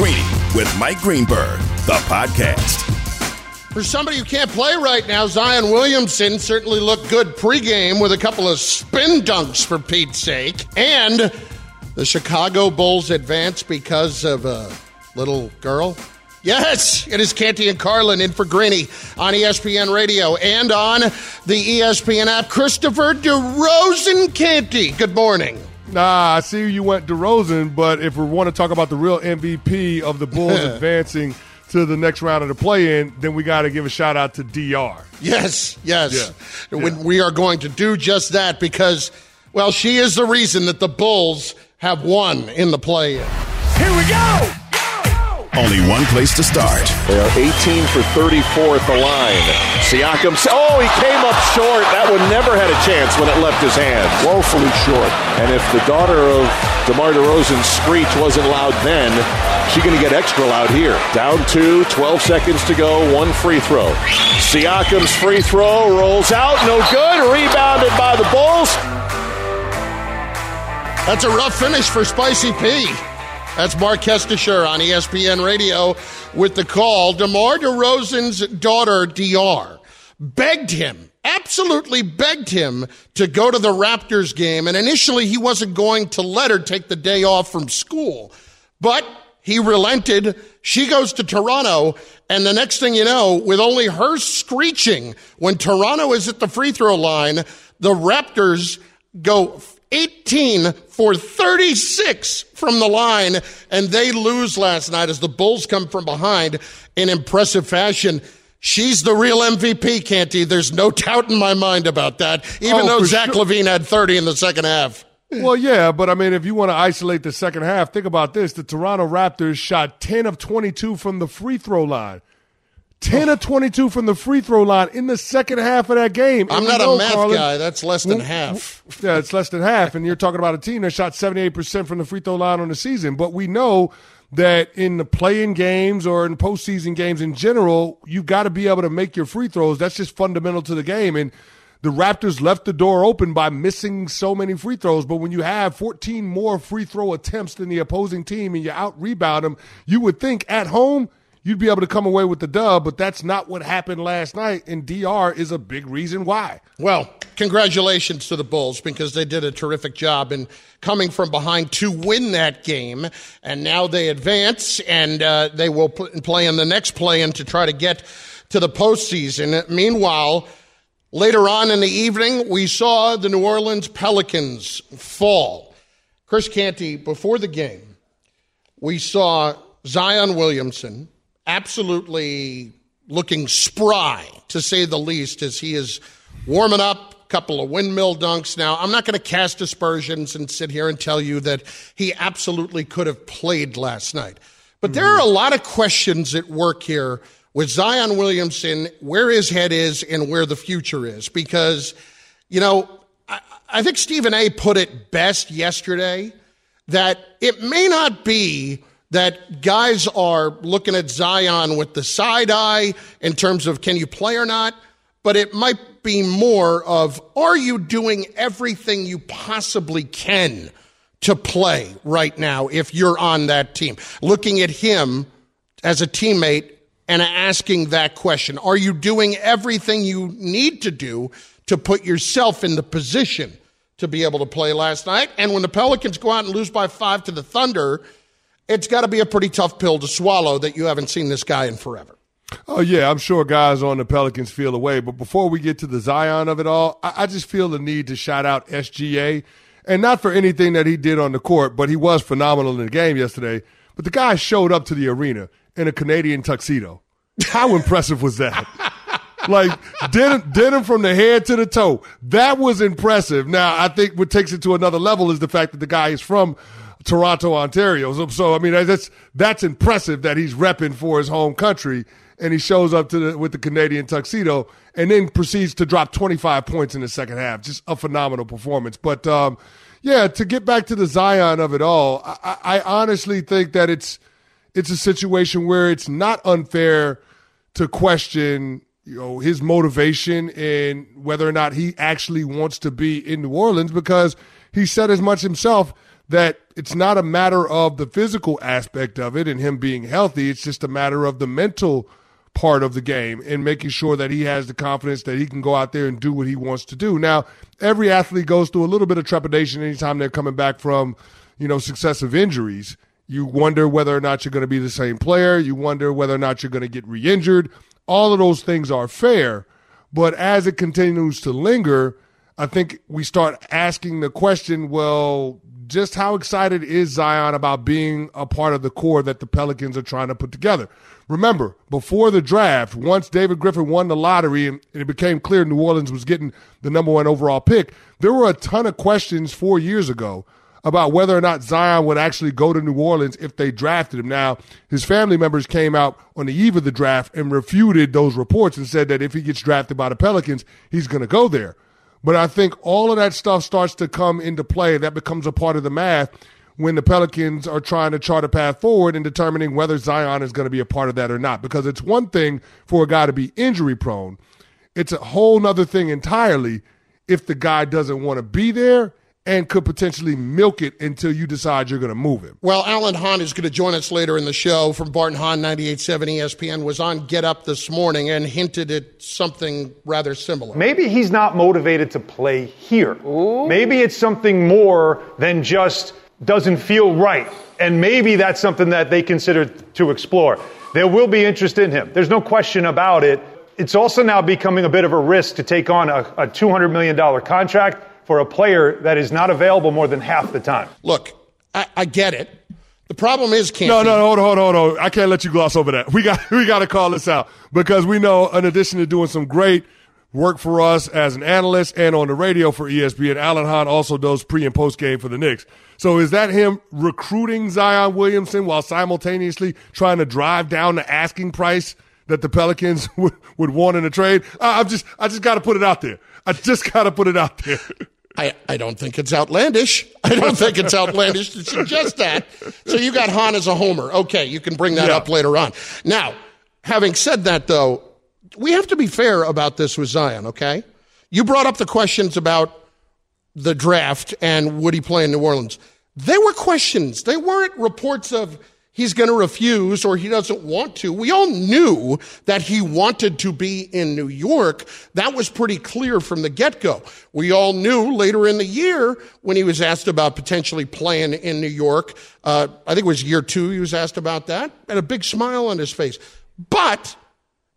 Greeny with Mike Greenberg, the podcast. For somebody who can't play right now, Zion Williamson certainly looked good pregame with a couple of spin dunks for Pete's sake. And the Chicago Bulls advance because of a little girl. Yes, it is Canty and Carlin in for Greeny on ESPN Radio and on the ESPN app. Christopher DeRozan Canty. Good morning. Nah, I see you went DeRozan, but if we want to talk about the real MVP of the Bulls advancing to the next round of the play-in, then we got to give a shout out to Dr. Yes, yes. Yeah. When Yeah. we are going to do just that because, well, she is the reason that the Bulls have won in the play-in. Here we go! Only one place to start. They are 18 for 34 at the line. Siakam, oh, he came up short. That one never had a chance when it left his hands. Woefully short. And if the daughter of DeMar DeRozan's screech wasn't loud then, she's going to get extra loud here. Down two, 12 seconds to go, one free throw. Siakam's free throw rolls out, no good. Rebounded by the Bulls. That's a rough finish for Spicy P. That's Mark Kestecher on ESPN Radio with the call. DeMar DeRozan's daughter, DR, begged him, absolutely begged him to go to the Raptors game. And initially, he wasn't going to let her take the day off from school. But he relented. She goes to Toronto. And the next thing you know, with only her screeching when Toronto is at the free throw line, the Raptors go 18 for 36 from the line, and they lose last night as the Bulls come from behind in impressive fashion. She's the real MVP, Canty. There's no doubt in my mind about that, even Oh, though Zach sure. LaVine had 30 in the second half. Well, yeah, but I mean, if you want to isolate the second half, think about this: the Toronto Raptors shot 10 of 22 from the free throw line. 10 of 22 from the free throw line in the second half of that game. I'm not know, a math Carlin, guy. That's less than mm-hmm. half. Yeah, it's less than half. And you're talking about a team that shot 78% from the free throw line on the season. But we know that in the play-in games or in postseason games in general, you've got to be able to make your free throws. That's just fundamental to the game. And the Raptors left the door open by missing so many free throws. But when you have 14 more free throw attempts than the opposing team and you out rebound them, you would think at home, you'd be able to come away with the dub, but that's not what happened last night. And DR is a big reason why. Well, congratulations to the Bulls because they did a terrific job in coming from behind to win that game. And now they advance and uh, they will pl- play in the next play in to try to get to the postseason. Meanwhile, later on in the evening, we saw the New Orleans Pelicans fall. Chris Canty, before the game, we saw Zion Williamson absolutely looking spry, to say the least, as he is warming up. a Couple of windmill dunks. Now, I'm not going to cast aspersions and sit here and tell you that he absolutely could have played last night. But there are a lot of questions at work here with Zion Williamson, where his head is and where the future is. Because, you know, I, I think Stephen A put it best yesterday that it may not be that guys are looking at Zion with the side eye in terms of can you play or not, but it might be more of are you doing everything you possibly can to play right now if you're on that team? Looking at him as a teammate and asking that question Are you doing everything you need to do to put yourself in the position to be able to play last night? And when the Pelicans go out and lose by five to the Thunder, it's got to be a pretty tough pill to swallow that you haven't seen this guy in forever. Oh yeah, I'm sure guys on the Pelicans feel away. But before we get to the Zion of it all, I, I just feel the need to shout out SGA, and not for anything that he did on the court, but he was phenomenal in the game yesterday. But the guy showed up to the arena in a Canadian tuxedo. How impressive was that? like did him from the head to the toe. That was impressive. Now I think what takes it to another level is the fact that the guy is from Toronto, Ontario. So, so I mean that's that's impressive that he's repping for his home country and he shows up to the, with the Canadian tuxedo and then proceeds to drop 25 points in the second half. Just a phenomenal performance. But um, yeah, to get back to the Zion of it all, I, I honestly think that it's it's a situation where it's not unfair to question you know his motivation and whether or not he actually wants to be in New Orleans because he said as much himself that it's not a matter of the physical aspect of it and him being healthy it's just a matter of the mental part of the game and making sure that he has the confidence that he can go out there and do what he wants to do. Now, every athlete goes through a little bit of trepidation anytime they're coming back from, you know, successive injuries. You wonder whether or not you're going to be the same player. You wonder whether or not you're going to get re injured. All of those things are fair. But as it continues to linger, I think we start asking the question well, just how excited is Zion about being a part of the core that the Pelicans are trying to put together? Remember, before the draft, once David Griffin won the lottery and it became clear New Orleans was getting the number one overall pick, there were a ton of questions four years ago about whether or not Zion would actually go to New Orleans if they drafted him. Now, his family members came out on the eve of the draft and refuted those reports and said that if he gets drafted by the Pelicans, he's going to go there. But I think all of that stuff starts to come into play. That becomes a part of the math when the Pelicans are trying to chart a path forward and determining whether Zion is going to be a part of that or not. Because it's one thing for a guy to be injury prone, it's a whole nother thing entirely if the guy doesn't want to be there and could potentially milk it until you decide you're going to move him. Well, Alan Hahn is going to join us later in the show from Barton and Hahn 98.7 ESPN, was on Get Up this morning and hinted at something rather similar. Maybe he's not motivated to play here. Ooh. Maybe it's something more than just doesn't feel right. And maybe that's something that they consider to explore. There will be interest in him. There's no question about it. It's also now becoming a bit of a risk to take on a, a $200 million contract for a player that is not available more than half the time. Look, I, I get it. The problem is, can't. No, no, hold on, hold on, hold on. I can't let you gloss over that. We got, we got to call this out because we know, in addition to doing some great work for us as an analyst and on the radio for ESPN, Alan Hahn also does pre and post game for the Knicks. So is that him recruiting Zion Williamson while simultaneously trying to drive down the asking price that the Pelicans would, would want in a trade? I, I'm just, I just got to put it out there. I just got to put it out there. I, I don't think it's outlandish. I don't think it's outlandish to suggest that. So you got Hahn as a homer. Okay, you can bring that yeah. up later on. Now, having said that, though, we have to be fair about this with Zion, okay? You brought up the questions about the draft and would he play in New Orleans. They were questions. They weren't reports of he's going to refuse or he doesn't want to. We all knew that he wanted to be in New York. That was pretty clear from the get go. We all knew later in the year when he was asked about potentially playing in New York. Uh, I think it was year two he was asked about that and a big smile on his face. But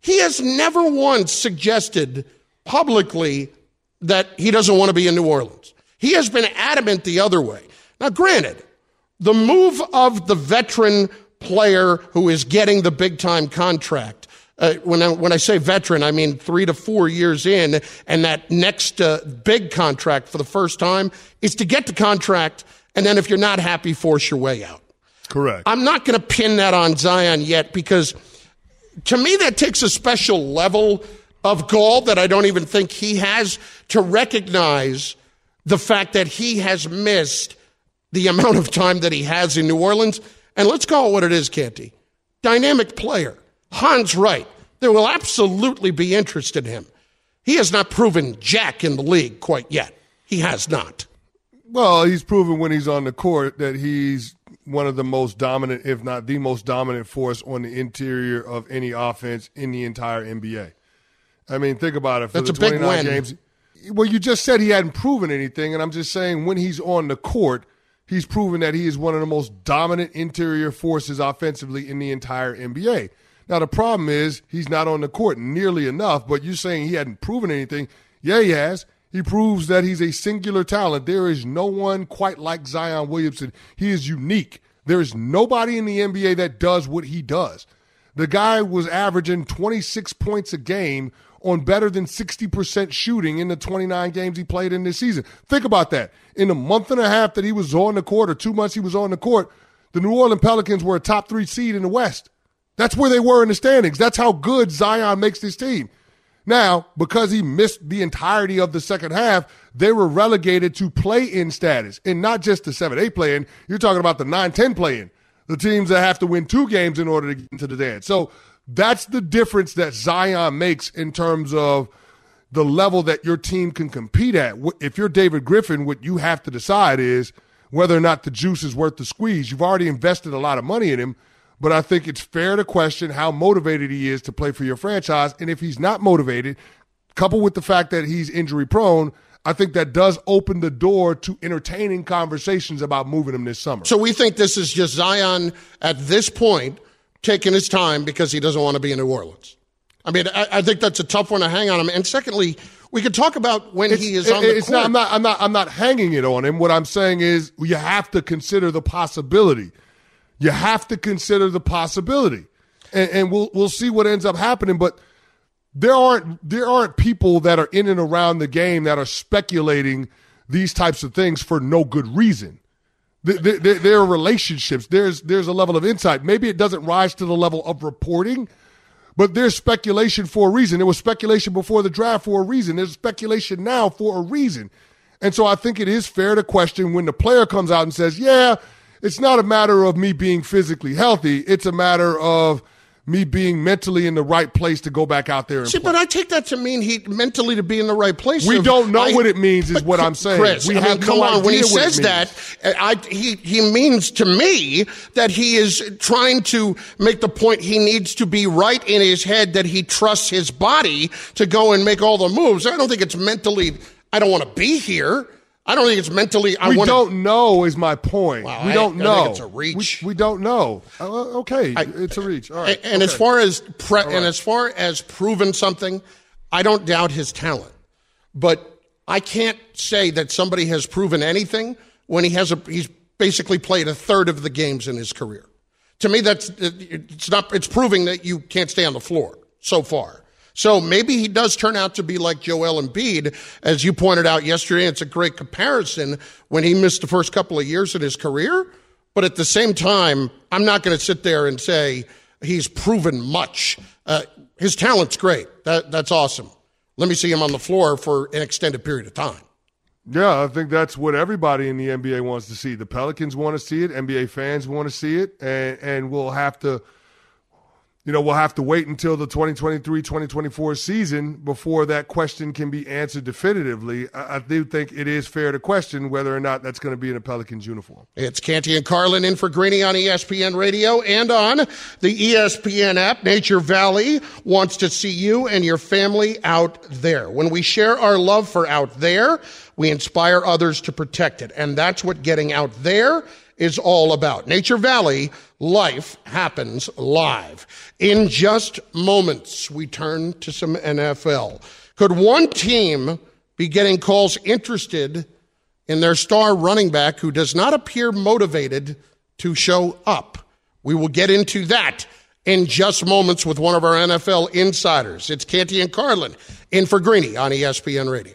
he has never once suggested publicly that he doesn't want to be in New Orleans. He has been adamant the other way. Now, granted, the move of the veteran player who is getting the big time contract. Uh, when, I, when I say veteran, I mean three to four years in, and that next uh, big contract for the first time is to get the contract, and then if you're not happy, force your way out. Correct. I'm not going to pin that on Zion yet because to me, that takes a special level of gall that I don't even think he has to recognize the fact that he has missed the amount of time that he has in New Orleans. And let's call it what it is, Canty. Dynamic player. Hahn's right. There will absolutely be interest in him. He has not proven jack in the league quite yet. He has not. Well, he's proven when he's on the court that he's one of the most dominant, if not the most dominant force on the interior of any offense in the entire NBA. I mean, think about it. For That's the 29 games, well, you just said he hadn't proven anything, and I'm just saying when he's on the court, he's proven that he is one of the most dominant interior forces offensively in the entire NBA. Now, the problem is he's not on the court nearly enough, but you're saying he hadn't proven anything. Yeah, he has. He proves that he's a singular talent. There is no one quite like Zion Williamson. He is unique. There is nobody in the NBA that does what he does. The guy was averaging 26 points a game on better than 60% shooting in the 29 games he played in this season. Think about that. In the month and a half that he was on the court, or two months he was on the court, the New Orleans Pelicans were a top three seed in the West. That's where they were in the standings. That's how good Zion makes this team. Now, because he missed the entirety of the second half, they were relegated to play in status and not just the 7 8 play in. You're talking about the 9 10 play in, the teams that have to win two games in order to get into the dance. So that's the difference that Zion makes in terms of the level that your team can compete at. If you're David Griffin, what you have to decide is whether or not the juice is worth the squeeze. You've already invested a lot of money in him but I think it's fair to question how motivated he is to play for your franchise. And if he's not motivated, coupled with the fact that he's injury prone, I think that does open the door to entertaining conversations about moving him this summer. So we think this is just Zion at this point taking his time because he doesn't want to be in New Orleans. I mean, I, I think that's a tough one to hang on him. And secondly, we could talk about when it's, he is on the court. Not, I'm not. I'm not. I'm not hanging it on him. What I'm saying is, you have to consider the possibility you have to consider the possibility, and, and we'll we'll see what ends up happening. But there aren't there aren't people that are in and around the game that are speculating these types of things for no good reason. There, are relationships. There's there's a level of insight. Maybe it doesn't rise to the level of reporting, but there's speculation for a reason. There was speculation before the draft for a reason. There's speculation now for a reason. And so I think it is fair to question when the player comes out and says, "Yeah, it's not a matter of me being physically healthy. It's a matter of me being mentally in the right place to go back out there and See, play. but I take that to mean he mentally to be in the right place. We Of- don't know I- what it means, is what I'm saying. Chris, we I have mean, come no on. When he says that, uh, I, he he means to me that he is trying to make the point he needs to be right in his head that he trusts his body to go and make all the moves. I don't think it's mentally. I don't want to be here. I don't think it's mentally. I we want don't know is my point. Wow, we I- don't I know. think it's a reach. We, we don't know. Uh, okay, it's a reach. All right. And, and as far as pre- and as far as proven something, I don't doubt his talent, but I can't say that somebody has proven anything when he has a he's basically played a third of the games in his career. To me, that's it's not it's proving that you can't stay on the floor so far. So maybe he does turn out to be like Joel Embiid, as you pointed out yesterday. It's a great comparison when he missed the first couple of years of his career. But at the same time, I'm not going to sit there and say he's proven much. Uh, his talent's great. That, that's awesome. Let me see him on the floor for an extended period of time. Yeah, I think that's what everybody in the NBA wants to see. The Pelicans want to see it. NBA fans want to see it, and and we'll have to you know, we'll have to wait until the 2023 2024 season before that question can be answered definitively. I, I, do think it is fair to question whether or not that's going to be in a Pelicans uniform. It's Canty and Carlin in for Greeny on ESPN Radio and on the ESPN app. Nature Valley wants to see you and your family out there. When we share our love for out there, we inspire others to protect it. And that's what getting out there is all about. Nature Valley, life happens live. In just moments, we turn to some NFL. Could one team be getting calls interested in their star running back who does not appear motivated to show up? We will get into that in just moments with one of our NFL insiders. It's Canty and Carlin in for Greeny on ESPN Radio.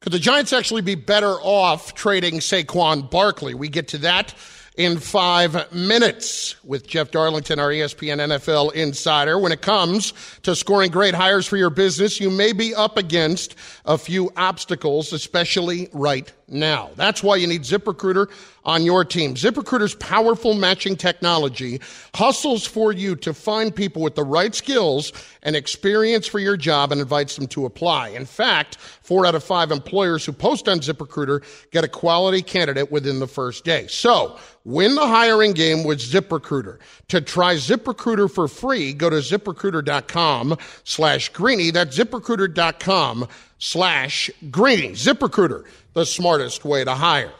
Could the Giants actually be better off trading Saquon Barkley? We get to that in five minutes with Jeff Darlington, our ESPN NFL insider. When it comes to scoring great hires for your business, you may be up against a few obstacles, especially right now. That's why you need ZipRecruiter on your team. ZipRecruiter's powerful matching technology hustles for you to find people with the right skills and experience for your job and invites them to apply. In fact, four out of five employers who post on ZipRecruiter get a quality candidate within the first day. So, win the hiring game with ZipRecruiter. To try ZipRecruiter for free, go to ziprecruiter.com slash greeny. That's ziprecruiter.com slash greeny. ZipRecruiter, the smartest way to hire.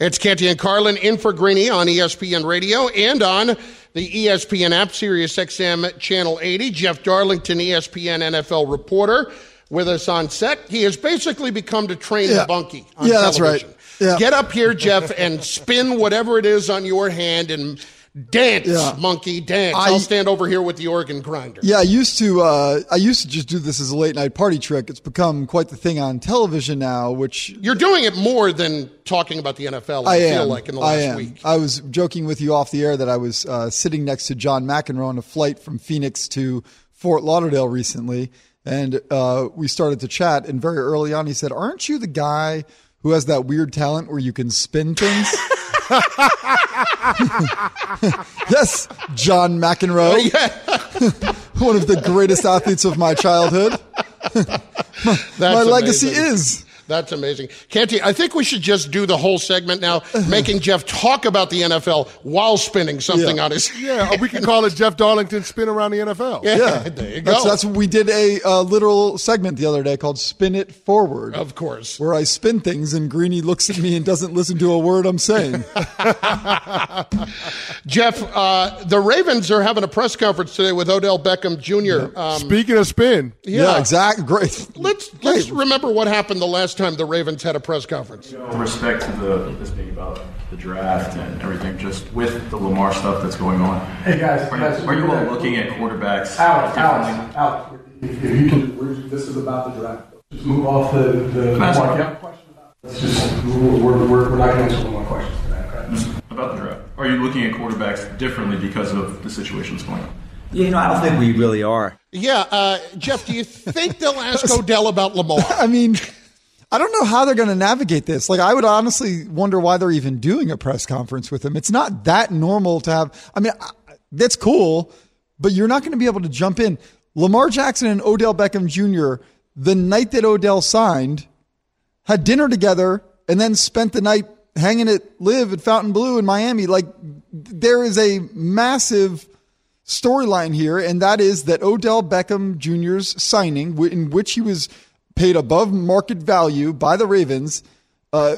It's Canty and Carlin in for Greeny on ESPN Radio and on the ESPN app, Sirius XM Channel 80. Jeff Darlington, ESPN NFL reporter, with us on set. He has basically become to train Yeah. the bunkie on Yeah, that's right. Yeah. Get up here, Jeff, and spin whatever it is on your hand and dance, Yeah. monkey, dance. I- I'll stand over here with the organ grinder. Yeah, I used to. Uh, I used to just do this as a late night party trick. It's become quite the thing on television now, which You're doing it more than talking about the NFL, I, I feel am. like, in the I last am. week. I was joking with you off the air that I was uh, sitting next to John McEnroe on a flight from Phoenix to Fort Lauderdale recently, and uh, we started to chat. And very early on, he said, "Aren't you the guy who has that weird talent where you can spin things?" yes, John McEnroe, one of the greatest athletes of my childhood. That's my legacy is. That's amazing. Canty, I think we should just do the whole segment now, making Jeff talk about the NFL while spinning something Yeah. on his. Yeah, or we can call it Jeff Darlington spin around the NFL. Yeah, there you go. That's, that's we did a uh, literal segment the other day called "Spin It Forward." of course. where I spin things and Greeny looks at me and doesn't listen to a word I'm saying. Jeff, uh, the Ravens are having a press conference today with Odell Beckham Jr. Um, Speaking of spin, yeah, exactly. Great. let's let's remember what happened the last time the Ravens had a press conference. With respect to the this being about the draft and everything, just with the Lamar stuff that's going on. Hey guys, are guys, you, are you all we're- looking at quarterbacks Alex, differently? Alex, Alex, if, if you can, we're, this is about the draft. Just move off the, the, Can I ask Mark, a- you have a question about? Let's just, we're, we're, we're we're not going to answer more questions today, okay? About the draft, are you looking at quarterbacks differently because of the situations going on? Yeah, you know, I don't think we really are. Yeah, uh, Jeff, do you think they'll ask Odell about Lamar? I mean, I don't know how they're going to navigate this. Like, I would honestly wonder why they're even doing a press conference with him. It's not that normal to have. I mean, that's cool, but you're not going to be able to jump in. Lamar Jackson and Odell Beckham Jr. The night that Odell signed, had dinner together, and then spent the night hanging at LIV at Fontainebleau in Miami. Like, there is a massive storyline here, and that is that Odell Beckham Jr.'s signing, in which he was paid above market value by the Ravens, uh,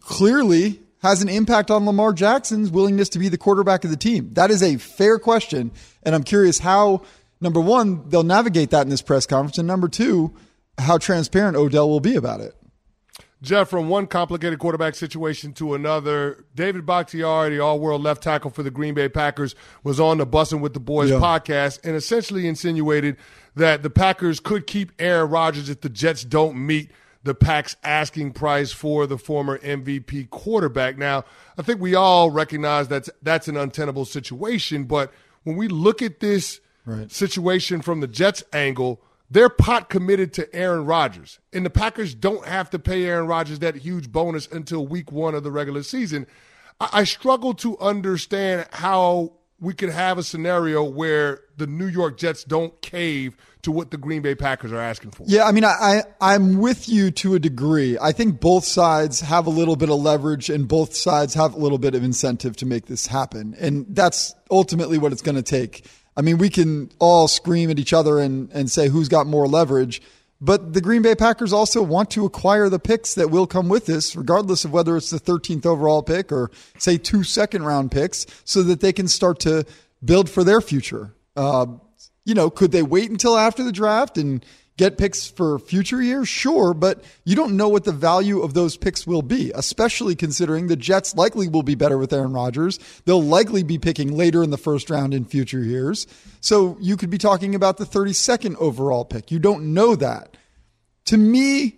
clearly has an impact on Lamar Jackson's willingness to be the quarterback of the team. That is a fair question, and I'm curious how. Number one, they'll navigate that in this press conference, and number two, how transparent Odell will be about it. Jeff, from one complicated quarterback situation to another, David Bakhtiari, the all-world left tackle for the Green Bay Packers, was on the Bussin' with the Boys Yeah. podcast and essentially insinuated that the Packers could keep Aaron Rodgers if the Jets don't meet the Pack's asking price for the former MVP quarterback. Now, I think we all recognize that's that's an untenable situation, but when we look at this situation from the Jets angle, they're pot committed to Aaron Rodgers. And the Packers don't have to pay Aaron Rodgers that huge bonus until week one of the regular season. I, I struggle to understand how we could have a scenario where the New York Jets don't cave to what the Green Bay Packers are asking for. Yeah, I mean, I, I am with you to a degree. I think both sides have a little bit of leverage, and both sides have a little bit of incentive to make this happen, and that's ultimately what it's going to take. I mean, we can all scream at each other and and say who's got more leverage. But the Green Bay Packers also want to acquire the picks that will come with this, regardless of whether it's the 13th overall pick or, say, two second round picks, so that they can start to build for their future. Uh, you know, could they wait until after the draft and get picks for future years? Sure, but you don't know what the value of those picks will be, especially considering the Jets likely will be better with Aaron Rodgers. They'll likely be picking later in the first round in future years. So you could be talking about the 32nd overall pick. You don't know that. To me,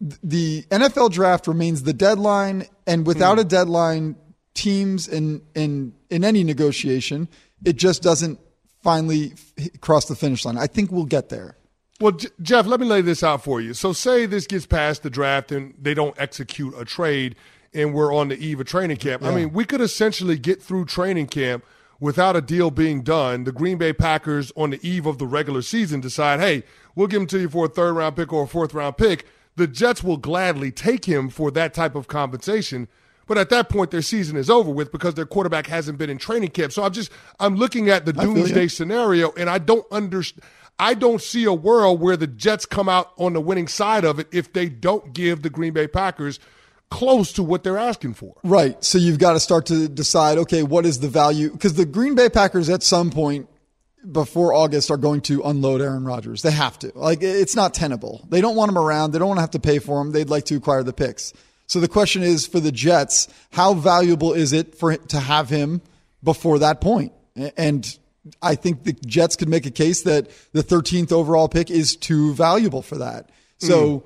the NFL draft remains the deadline, and without hmm. a deadline, teams in in in any negotiation, it just doesn't finally cross the finish line. I think we'll get there. Well, J- Jeff, let me lay this out for you. So, say this gets past the draft and they don't execute a trade, and we're on the eve of training camp. I mean, we could essentially get through training camp without a deal being done. The Green Bay Packers, on the eve of the regular season, decide, hey, we'll give him to you for a third round pick or a fourth round pick. The Jets will gladly take him for that type of compensation. But at that point, their season is over with because their quarterback hasn't been in training camp. So I'm just I'm looking at the doomsday scenario, and I don't understand. I don't see a world where the Jets come out on the winning side of it if they don't give the Green Bay Packers close to what they're asking for. Right. So you've got to start to decide, okay, what is the value? Because the Green Bay Packers at some point before August are going to unload Aaron Rodgers. They have to. Like, it's not tenable. They don't want him around. They don't want to have to pay for him. They'd like to acquire the picks. So the question is for the Jets, how valuable is it for to have him before that point? And I think the Jets could make a case that the 13th overall pick is too valuable for that. So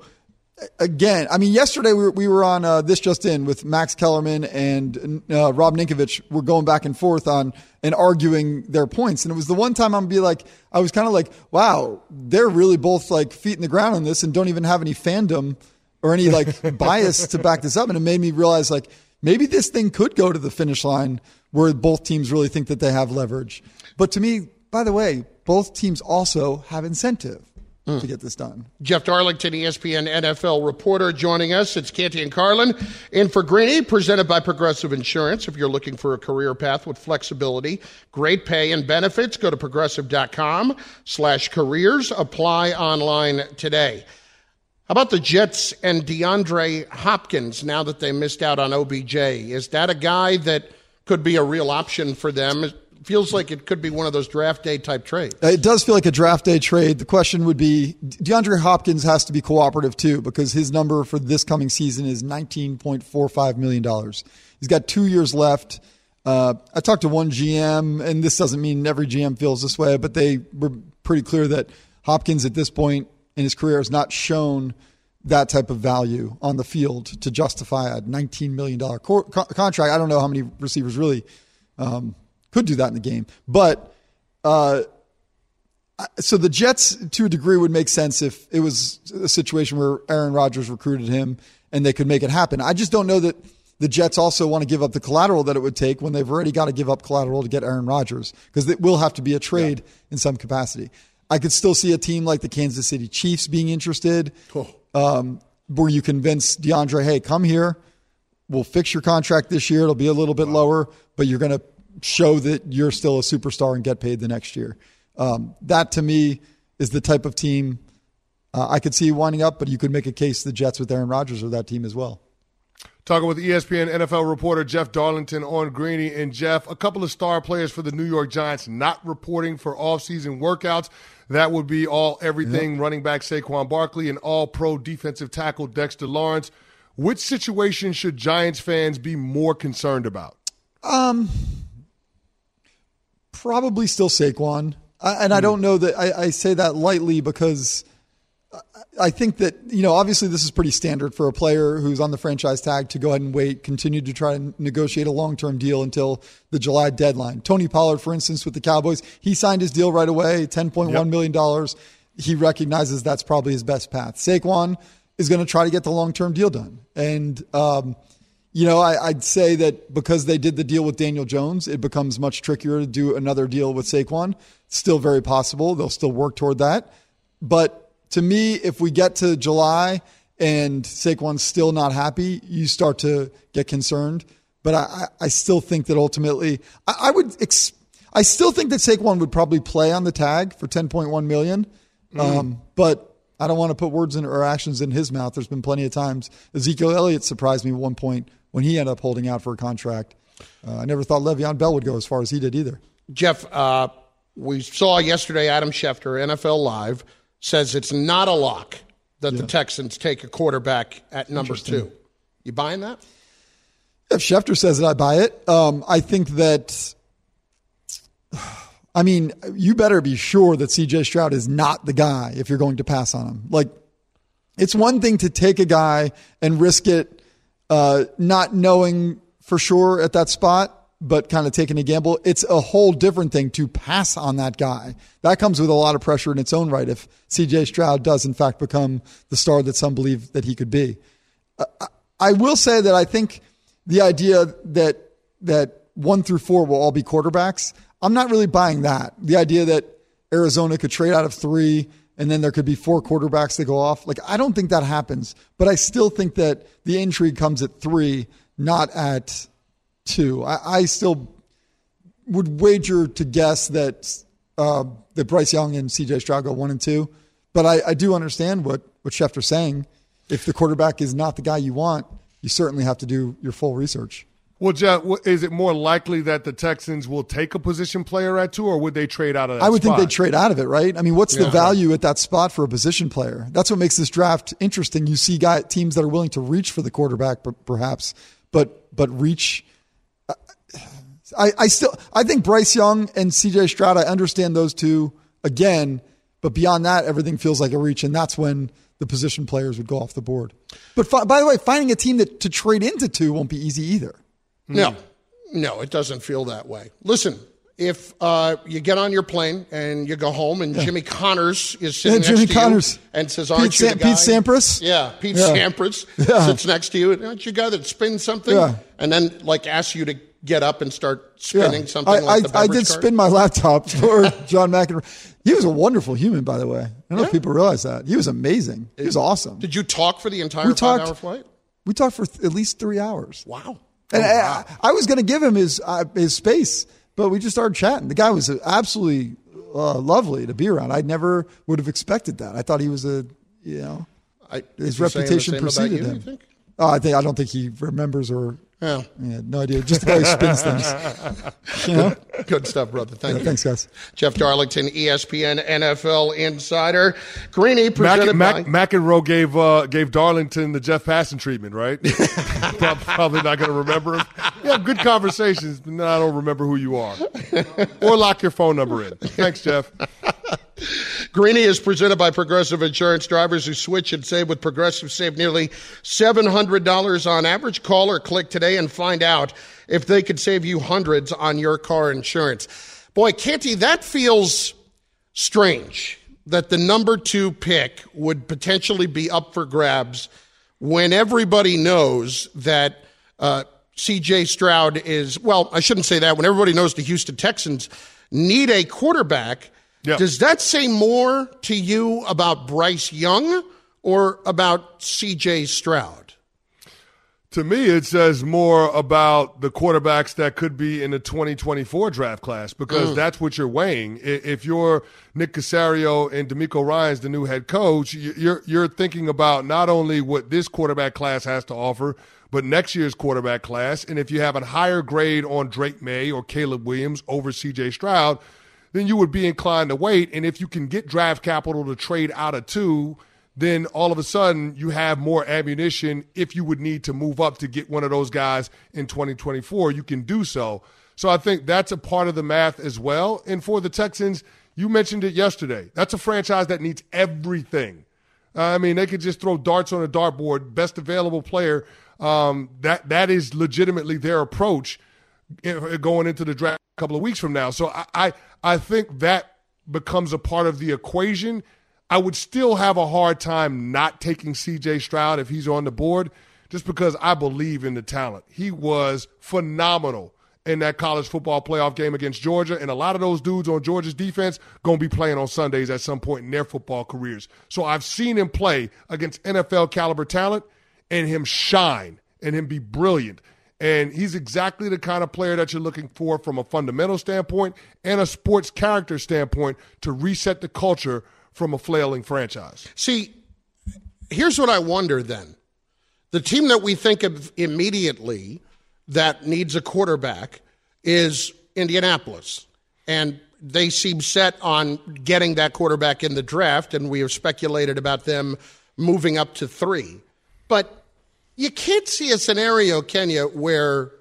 again, I mean, yesterday we were, we were on uh, this just in with Max Kellerman and uh, Rob Ninkovich. We're going back and forth on and arguing their points, and it was the one time I'm be like, I was kind of like, wow, they're really both like feet in the ground on this and don't even have any fandom or any like bias to back this up, and it made me realize like maybe this thing could go to the finish line where both teams really think that they have leverage. But to me, by the way, both teams also have incentive hmm. to get this done. Jeff Darlington, ESPN NFL reporter, joining us. It's Canty and Carlin in for Greeny, presented by Progressive Insurance. If you're looking for a career path with flexibility, great pay and benefits, go to progressive.com slash careers. Apply online today. How about the Jets and DeAndre Hopkins now that they missed out on OBJ? Is that a guy that could be a real option for them? It feels like it could be one of those draft day type trades. It does feel like a draft day trade. The question would be DeAndre Hopkins has to be cooperative too because his number for this coming season is $19.45 million. He's got two years left. Uh, I talked to one GM, and this doesn't mean every GM feels this way, but they were pretty clear that Hopkins at this point in his career has not shown that type of value on the field to justify a $19 million co- contract. I don't know how many receivers really um, could do that in the game, but uh, so the Jets, to a degree, would make sense if it was a situation where Aaron Rodgers recruited him and they could make it happen. I just don't know that the Jets also want to give up the collateral that it would take when they've already got to give up collateral to get Aaron Rodgers because it will have to be a trade in some capacity. I could still see a team like the Kansas City Chiefs being interested, um, where you convince DeAndre, hey, come here. We'll fix your contract this year. It'll be a little bit lower, but you're going to show that you're still a superstar and get paid the next year. Um, that to me is the type of team uh, I could see winding up, but you could make a case the Jets with Aaron Rodgers or that team as well. Talking with ESPN NFL reporter Jeff Darlington on Greeny. And Jeff, a couple of star players for the New York Giants not reporting for offseason workouts. That would be all everything running back Saquon Barkley and all pro defensive tackle Dexter Lawrence. Which situation should Giants fans be more concerned about? Um, probably still Saquon, I, and I don't know that I, I say that lightly because I- I think that you know obviously this is pretty standard for a player who's on the franchise tag to go ahead and wait, continue to try to negotiate a long term deal until the July deadline. Tony Pollard, for instance, with the Cowboys, he signed his deal right away, ten point one million dollars. he recognizes that's probably his best path. Saquon is going to try to get the long term deal done. And, um, you know, I, would say that because they did the deal with Daniel Jones, it becomes much trickier to do another deal with Saquon. still very possible. They'll still work toward that. But to me, if we get to July and Saquon's still not happy, you start to get concerned. But I, I still think that ultimately, I, I would, ex- I still think that Saquon would probably play on the tag for 10.1 million. Mm. Um, but I don't want to put words in, or actions in his mouth. There's been plenty of times. Ezekiel Elliott surprised me at one point when he ended up holding out for a contract. Uh, I never thought Le'Veon Bell would go as far as he did either. Jeff, uh, we saw yesterday Adam Schefter, NFL Live, says it's not a lock that yeah. the Texans take a quarterback at number two. You buying that? If Schefter says it, I buy it. Um, I think that I mean, you better be sure that CJ Stroud is not the guy if you're going to pass on him. Like, it's one thing to take a guy and risk it uh, not knowing for sure at that spot, but kind of taking a gamble. It's a whole different thing to pass on that guy. That comes with a lot of pressure in its own right if CJ Stroud does, in fact, become the star that some believe that he could be. I will say that I think the idea that that one through four will all be quarterbacks. I'm not really buying that. The idea that Arizona could trade out of three and then there could be four quarterbacks that go off. Like, I don't think that happens, but I still think that the intrigue comes at three, not at two. I, I still would wager to guess that, uh, that Bryce Young and CJ Stroud go one and two, but I, I do understand what, what Schefter's saying. If the quarterback is not the guy you want, you certainly have to do your full research. Well, Jeff, is it more likely that the Texans will take a position player at two, or would they trade out of that? I would spot? think they'd trade out of it, right? I mean, what's yeah. the value at that spot for a position player? That's what makes this draft interesting. You see, guy teams that are willing to reach for the quarterback, perhaps, but but reach. I, I still I think Bryce Young and C.J. Stroud. I understand those two again, but beyond that, everything feels like a reach, and that's when the position players would go off the board. But fi- by the way, finding a team that to trade into two won't be easy either. No, no, it doesn't feel that way. Listen, if uh, you get on your plane and you go home and yeah. Jimmy Connors is sitting yeah, Jimmy to Connors. you and says, "Aren't Pete, you the guy?" Pete Sampras. Yeah, Pete yeah. Sampras yeah. sits next to you. Aren't you the guy that spins something? Yeah. and then like asks you to get up and start spinning something. I, like I, I did card? spin my laptop for John McEnroe. He was a wonderful human, by the way. I don't know if people realize that. He was amazing. He was awesome. Did you talk for the entire we talked, five-hour flight? We talked for th- at least three hours. Wow. And oh, wow. I, I, was going to give him his uh, his space, but we just started chatting. The guy was absolutely uh, lovely to be around. I never would have expected that. I thought he was a, you know, I, his reputation preceded you, him. Oh, I think I don't think he remembers or yeah. yeah, no idea. Just the way he spins things. You know? Good stuff, brother. Thank yeah, you. Thanks, guys. Jeff Darlington, ESPN NFL insider. Greeny presented Mac, by Mac, McEnroe gave uh, gave Darlington the Jeff Passan treatment, right? Probably not going to remember him. Yeah, good conversations, but I don't remember who you are. Or lock your phone number in. Thanks, Jeff. Greeny is presented by Progressive Insurance. Drivers who switch and save with Progressive save nearly $700 on average. Call or click today and find out if they could save you hundreds on your car insurance. Boy, Canty, that feels strange that the number two pick would potentially be up for grabs when everybody knows that uh, CJ Stroud is, well, I shouldn't say that, when everybody knows the Houston Texans need a quarterback Does that say more to you about Bryce Young or about CJ Stroud? To me, it says more about the quarterbacks that could be in the 2024 draft class because mm. that's what you're weighing. If you're Nick Caserio and DeMeco Ryans the new head coach, you're you're thinking about not only what this quarterback class has to offer, but next year's quarterback class. And if you have a higher grade on Drake Maye or Caleb Williams over CJ Stroud, then you would be inclined to wait. And if you can get draft capital to trade out of two, then all of a sudden you have more ammunition. If you would need to move up to get one of those guys in 2024, you can do so. So I think that's a part of the math as well. And for the Texans, you mentioned it yesterday. That's a franchise that needs everything. I mean, they could just throw darts on a dartboard, best available player. Um, that that is legitimately their approach going into the draft couple of weeks from now. So I, I, I think that becomes a part of the equation. I would still have a hard time not taking CJ Stroud if he's on the board just because I believe in the talent. He was phenomenal in that college football playoff game against Georgia, and a lot of those dudes on Georgia's defense going to be playing on Sundays at some point in their football careers. So I've seen him play against NFL caliber talent and him shine and him be brilliant. And he's exactly the kind of player that you're looking for from a fundamental standpoint and a sports character standpoint to reset the culture from a flailing franchise. See, here's what I wonder then. The team that we think of immediately that needs a quarterback is Indianapolis. And they seem set on getting that quarterback in the draft, and we have speculated about them moving up to three. But you can't see a scenario, Canty, where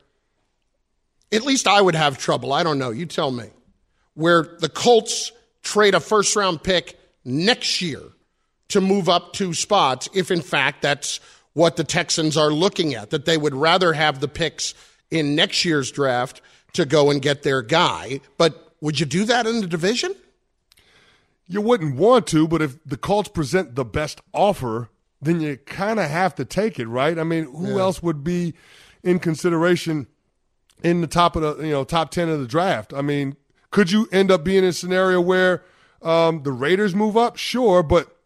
at least I would have trouble. I don't know. You tell me. Where the Colts trade a first round pick next year to move up two spots, if in fact that's what the Texans are looking at, that they would rather have the picks in next year's draft to go and get their guy. But would you do that in the division? You wouldn't want to, but if the Colts present the best offer, then you kind of have to take it, right? I mean, who Yeah. else would be in consideration in the top of the you know top ten of the draft? I mean, could you end up being in a scenario where um, the Raiders move up? Sure, but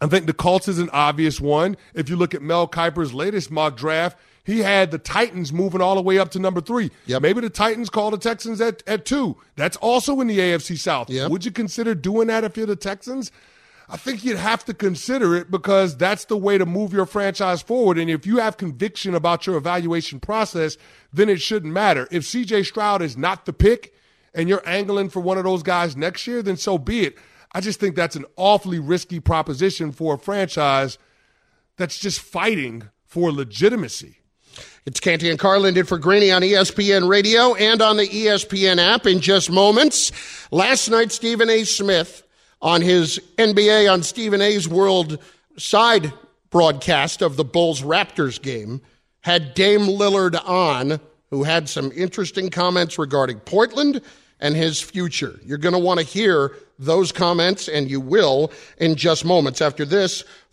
I think the Colts is an obvious one. If you look at Mel Kiper's latest mock draft, he had the Titans moving all the way up to number three. Yeah, Maybe the Titans call the Texans at, at two. That's also in the AFC South. Would you consider doing that if you're the Texans? I think you'd have to consider it because that's the way to move your franchise forward. And if you have conviction about your evaluation process, then it shouldn't matter. If CJ Stroud is not the pick and you're angling for one of those guys next year, then so be it. I just think that's an awfully risky proposition for a franchise that's just fighting for legitimacy. It's Canty and Carlin did for Greeny on ESPN Radio and on the ESPN app in just moments. Last night, Stephen A. Smith on his NBA on Stephen A's World side broadcast of the Bulls Raptors game had Dame Lillard on, who had some interesting comments regarding Portland and his future. You're going to want to hear those comments, and you will in just moments. After this,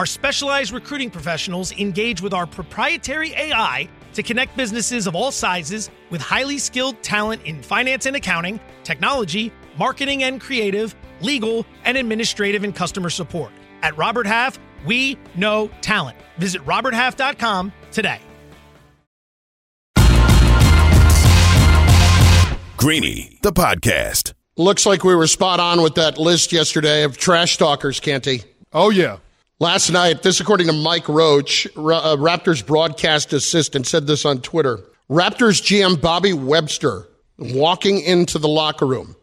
Our specialized recruiting professionals engage with our proprietary AI to connect businesses of all sizes with highly skilled talent in finance and accounting, technology, marketing and creative, legal, and administrative and customer support. At Robert Half, We know talent. Visit RobertHalf.com today. Greeny, the podcast. Looks like we were spot on with that list yesterday of trash talkers, Canty. Oh, yeah. Last night, this according to Mike Roach, uh, Raptors broadcast assistant, said this on Twitter. Raptors GM Bobby Webster walking into the locker room.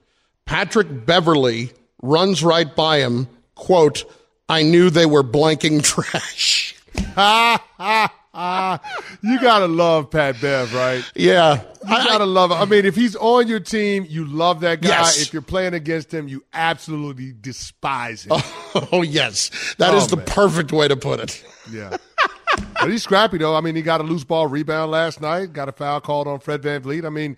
Patrick Beverley runs right by him. Quote, I knew they were blanking trash. Ha ha ha. You gotta love Pat Bev, right? Yeah. You gotta love it. I mean, if he's on your team, you love that guy. Yes. If you're playing against him, you absolutely despise him. Oh, oh yes. that oh, is Oh, the man. perfect way to put it. Yeah. but he's scrappy though. I mean, he got a loose ball rebound last night, got a foul called on Fred VanVleet. I mean,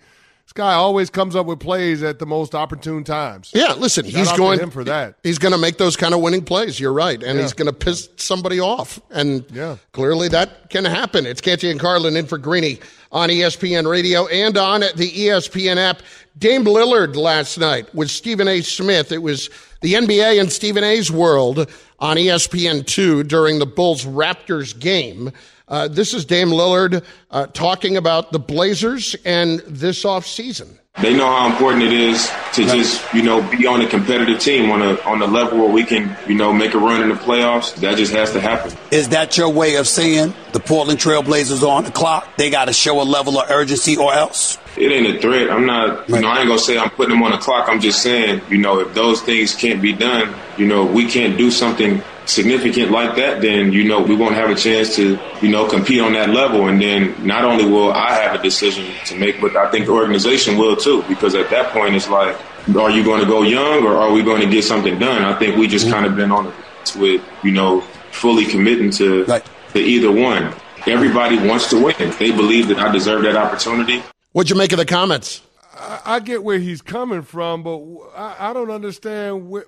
this guy always comes up with plays at the most opportune times. Yeah, listen, Shout he's going him for that. He's going to make those kind of winning plays. You're right, and Yeah. he's going to piss somebody off, and Yeah. clearly that can happen. It's Canty and Carlin in for Greeny on ESPN Radio and on the ESPN app. Dame Lillard last night with Stephen A. Smith. It was the NBA and Stephen A's world on ESPN two during the Bulls Raptors game. Uh, this is Dame Lillard uh, talking about the Blazers and this offseason. They know how important it is to just, you know, be on a competitive team on a on a level where we can, you know, make a run in the playoffs. That just has to happen. Is that your way of saying the Portland Trailblazers are on the clock? They got to show a level of urgency or else? It ain't a threat. I'm not, you know, I ain't gonna say I'm putting them on the clock. I'm just saying, you know, if those things can't be done, you know, we can't do something significant like that, then, you know, we won't have a chance to, you know, compete on that level. And then not only will I have a decision to make, but I think the organization will too, because at that point it's like, are you going to go young or are we going to get something done? I think we just mm-hmm. kind of been on the with, you know, fully committing to, to either one. Everybody wants to win. They believe that I deserve that opportunity. What'd you make of the comments? I, I get where he's coming from, but I don't understand where,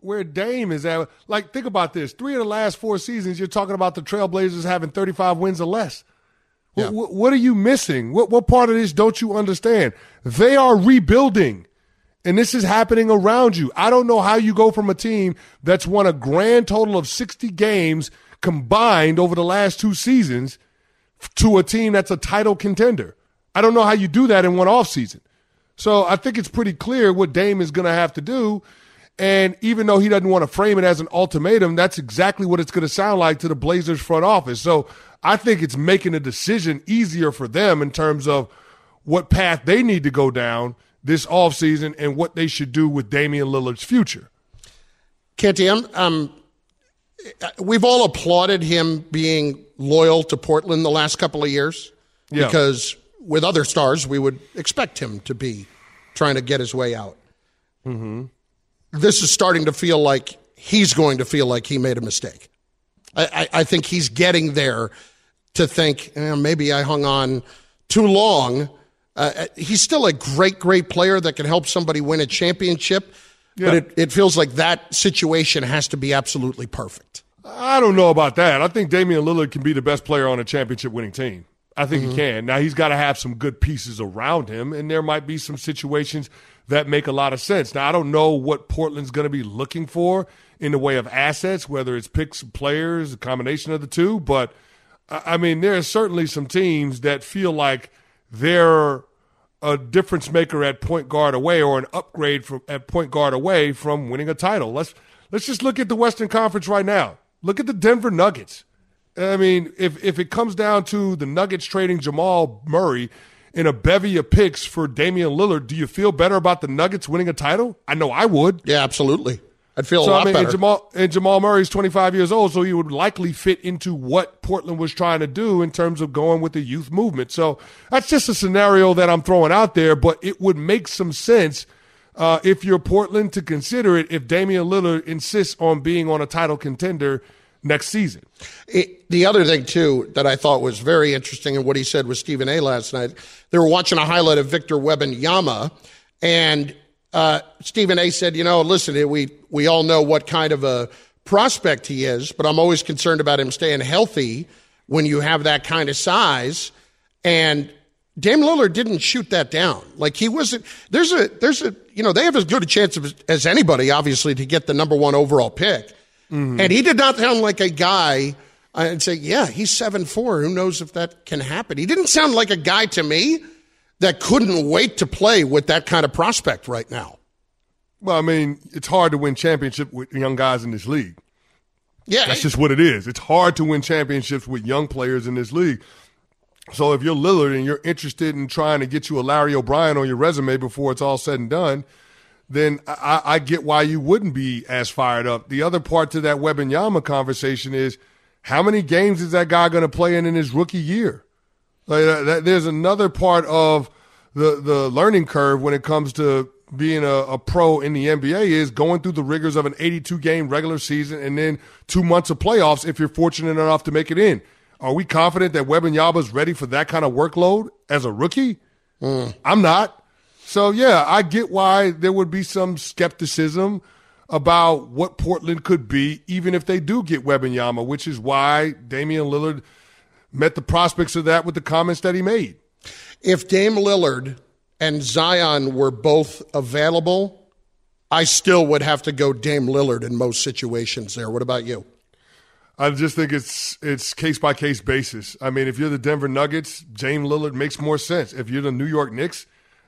where Dame is at. Like, think about this: three of the last four seasons, you're talking about the Trailblazers having 35 wins or less. Wh- wh- what are you missing? What what part of this don't you understand? They are rebuilding. And this is happening around you. I don't know how you go from a team that's won a grand total of 60 games combined over the last two seasons to a team that's a title contender. I don't know how you do that in one offseason. So I think it's pretty clear what Dame is going to have to do. And even though he doesn't want to frame it as an ultimatum, that's exactly what it's going to sound like to the Blazers front office. So I think it's making a decision easier for them in terms of what path they need to go down this offseason and what they should do with Damian Lillard's future. Canty, I'm, um, we've all applauded him being loyal to Portland the last couple of years Yeah. because with other stars, we would expect him to be trying to get his way out. Mm-hmm. This is starting to feel like he's going to feel like he made a mistake. I, I, I think he's getting there to think eh, maybe I hung on too long. Uh, he's still a great, great player that can help somebody win a championship, Yeah. but it, it feels like that situation has to be absolutely perfect. I don't know about that. I think Damian Lillard can be the best player on a championship winning team. I think Mhm. he can. Now he's got to have some good pieces around him, and there might be some situations that make a lot of sense. Now I don't know what Portland's going to be looking for in the way of assets, whether it's picks, players, a combination of the two. But I I mean, there are certainly some teams that feel like they're a difference maker at point guard away or an upgrade from at point guard away from winning a title. Let's let's just look at the Western Conference right now. Look at the Denver Nuggets. I mean, if if it comes down to the Nuggets trading Jamal Murray in a bevy of picks for Damian Lillard, do you feel better about the Nuggets winning a title? I know I would. Yeah, absolutely. I'd feel so, a lot I mean, better. And Jamal, and Jamal Murray's 25 years old, so he would likely fit into what Portland was trying to do in terms of going with the youth movement. So that's just a scenario that I'm throwing out there, but it would make some sense uh, if you're Portland to consider it if Damian Lillard insists on being on a title contender next season. It, the other thing too that I thought was very interesting in what he said with Stephen A. last night, they were watching a highlight of Victor Wembanyama, and Yama, and uh, Stephen A. said, "You know, listen, we we all know what kind of a prospect he is, but I'm always concerned about him staying healthy when you have that kind of size." And Dame Lillard didn't shoot that down. Like he wasn't. There's a there's a you know they have as good a chance as anybody, obviously, to get the number one overall pick. Mm-hmm. And he did not sound like a guy. I'd say, yeah, he's seven four. Who knows if that can happen? He didn't sound like a guy to me that couldn't wait to play with that kind of prospect right now. Well, I mean, it's hard to win championship with young guys in this league. Yeah, that's just what it is. It's hard to win championships with young players in this league. So if you're Lillard and you're interested in trying to get you a Larry O'Brien on your resume before it's all said and done, then I, I get why you wouldn't be as fired up. The other part to that Wembanyama conversation is how many games is that guy going to play in in his rookie year? Like that, there's another part of the the learning curve when it comes to being a, a, pro in the NBA is going through the rigors of an 82 game regular season and then two months of playoffs if you're fortunate enough to make it in. Are we confident that is ready for that kind of workload as a rookie? Mm. I'm not. So yeah, I get why there would be some skepticism about what Portland could be, even if they do get Wembanyama, which is why Damian Lillard met the prospects of that with the comments that he made. If Dame Lillard and Zion were both available, I still would have to go Dame Lillard in most situations there. What about you? I just think it's it's case by case basis. I mean, if you're the Denver Nuggets, Dame Lillard makes more sense. If you're the New York Knicks,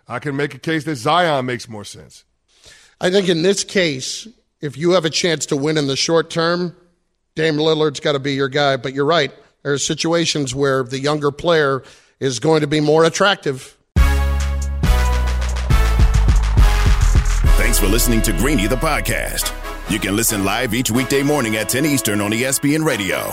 I can make a case that Zion makes more sense. I think in this case, if you have a chance to win in the short term, Dame Lillard's got to be your guy. But you're right. There are situations where the younger player is going to be more attractive. Thanks for listening to Greeny the podcast. You can listen live each weekday morning at 10 Eastern on ESPN Radio.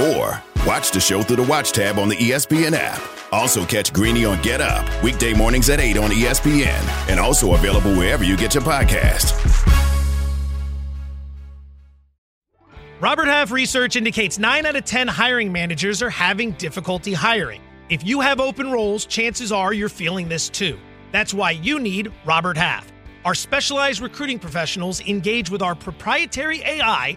Or watch the show through the Watch tab on the ESPN app. Also catch Greeny on Get Up, weekday mornings at 8 on ESPN. And also available wherever you get your podcast. Robert Half research indicates 9 out of 10 hiring managers are having difficulty hiring. If you have open roles, chances are you're feeling this too. That's why you need Robert Half. Our specialized recruiting professionals engage with our proprietary AI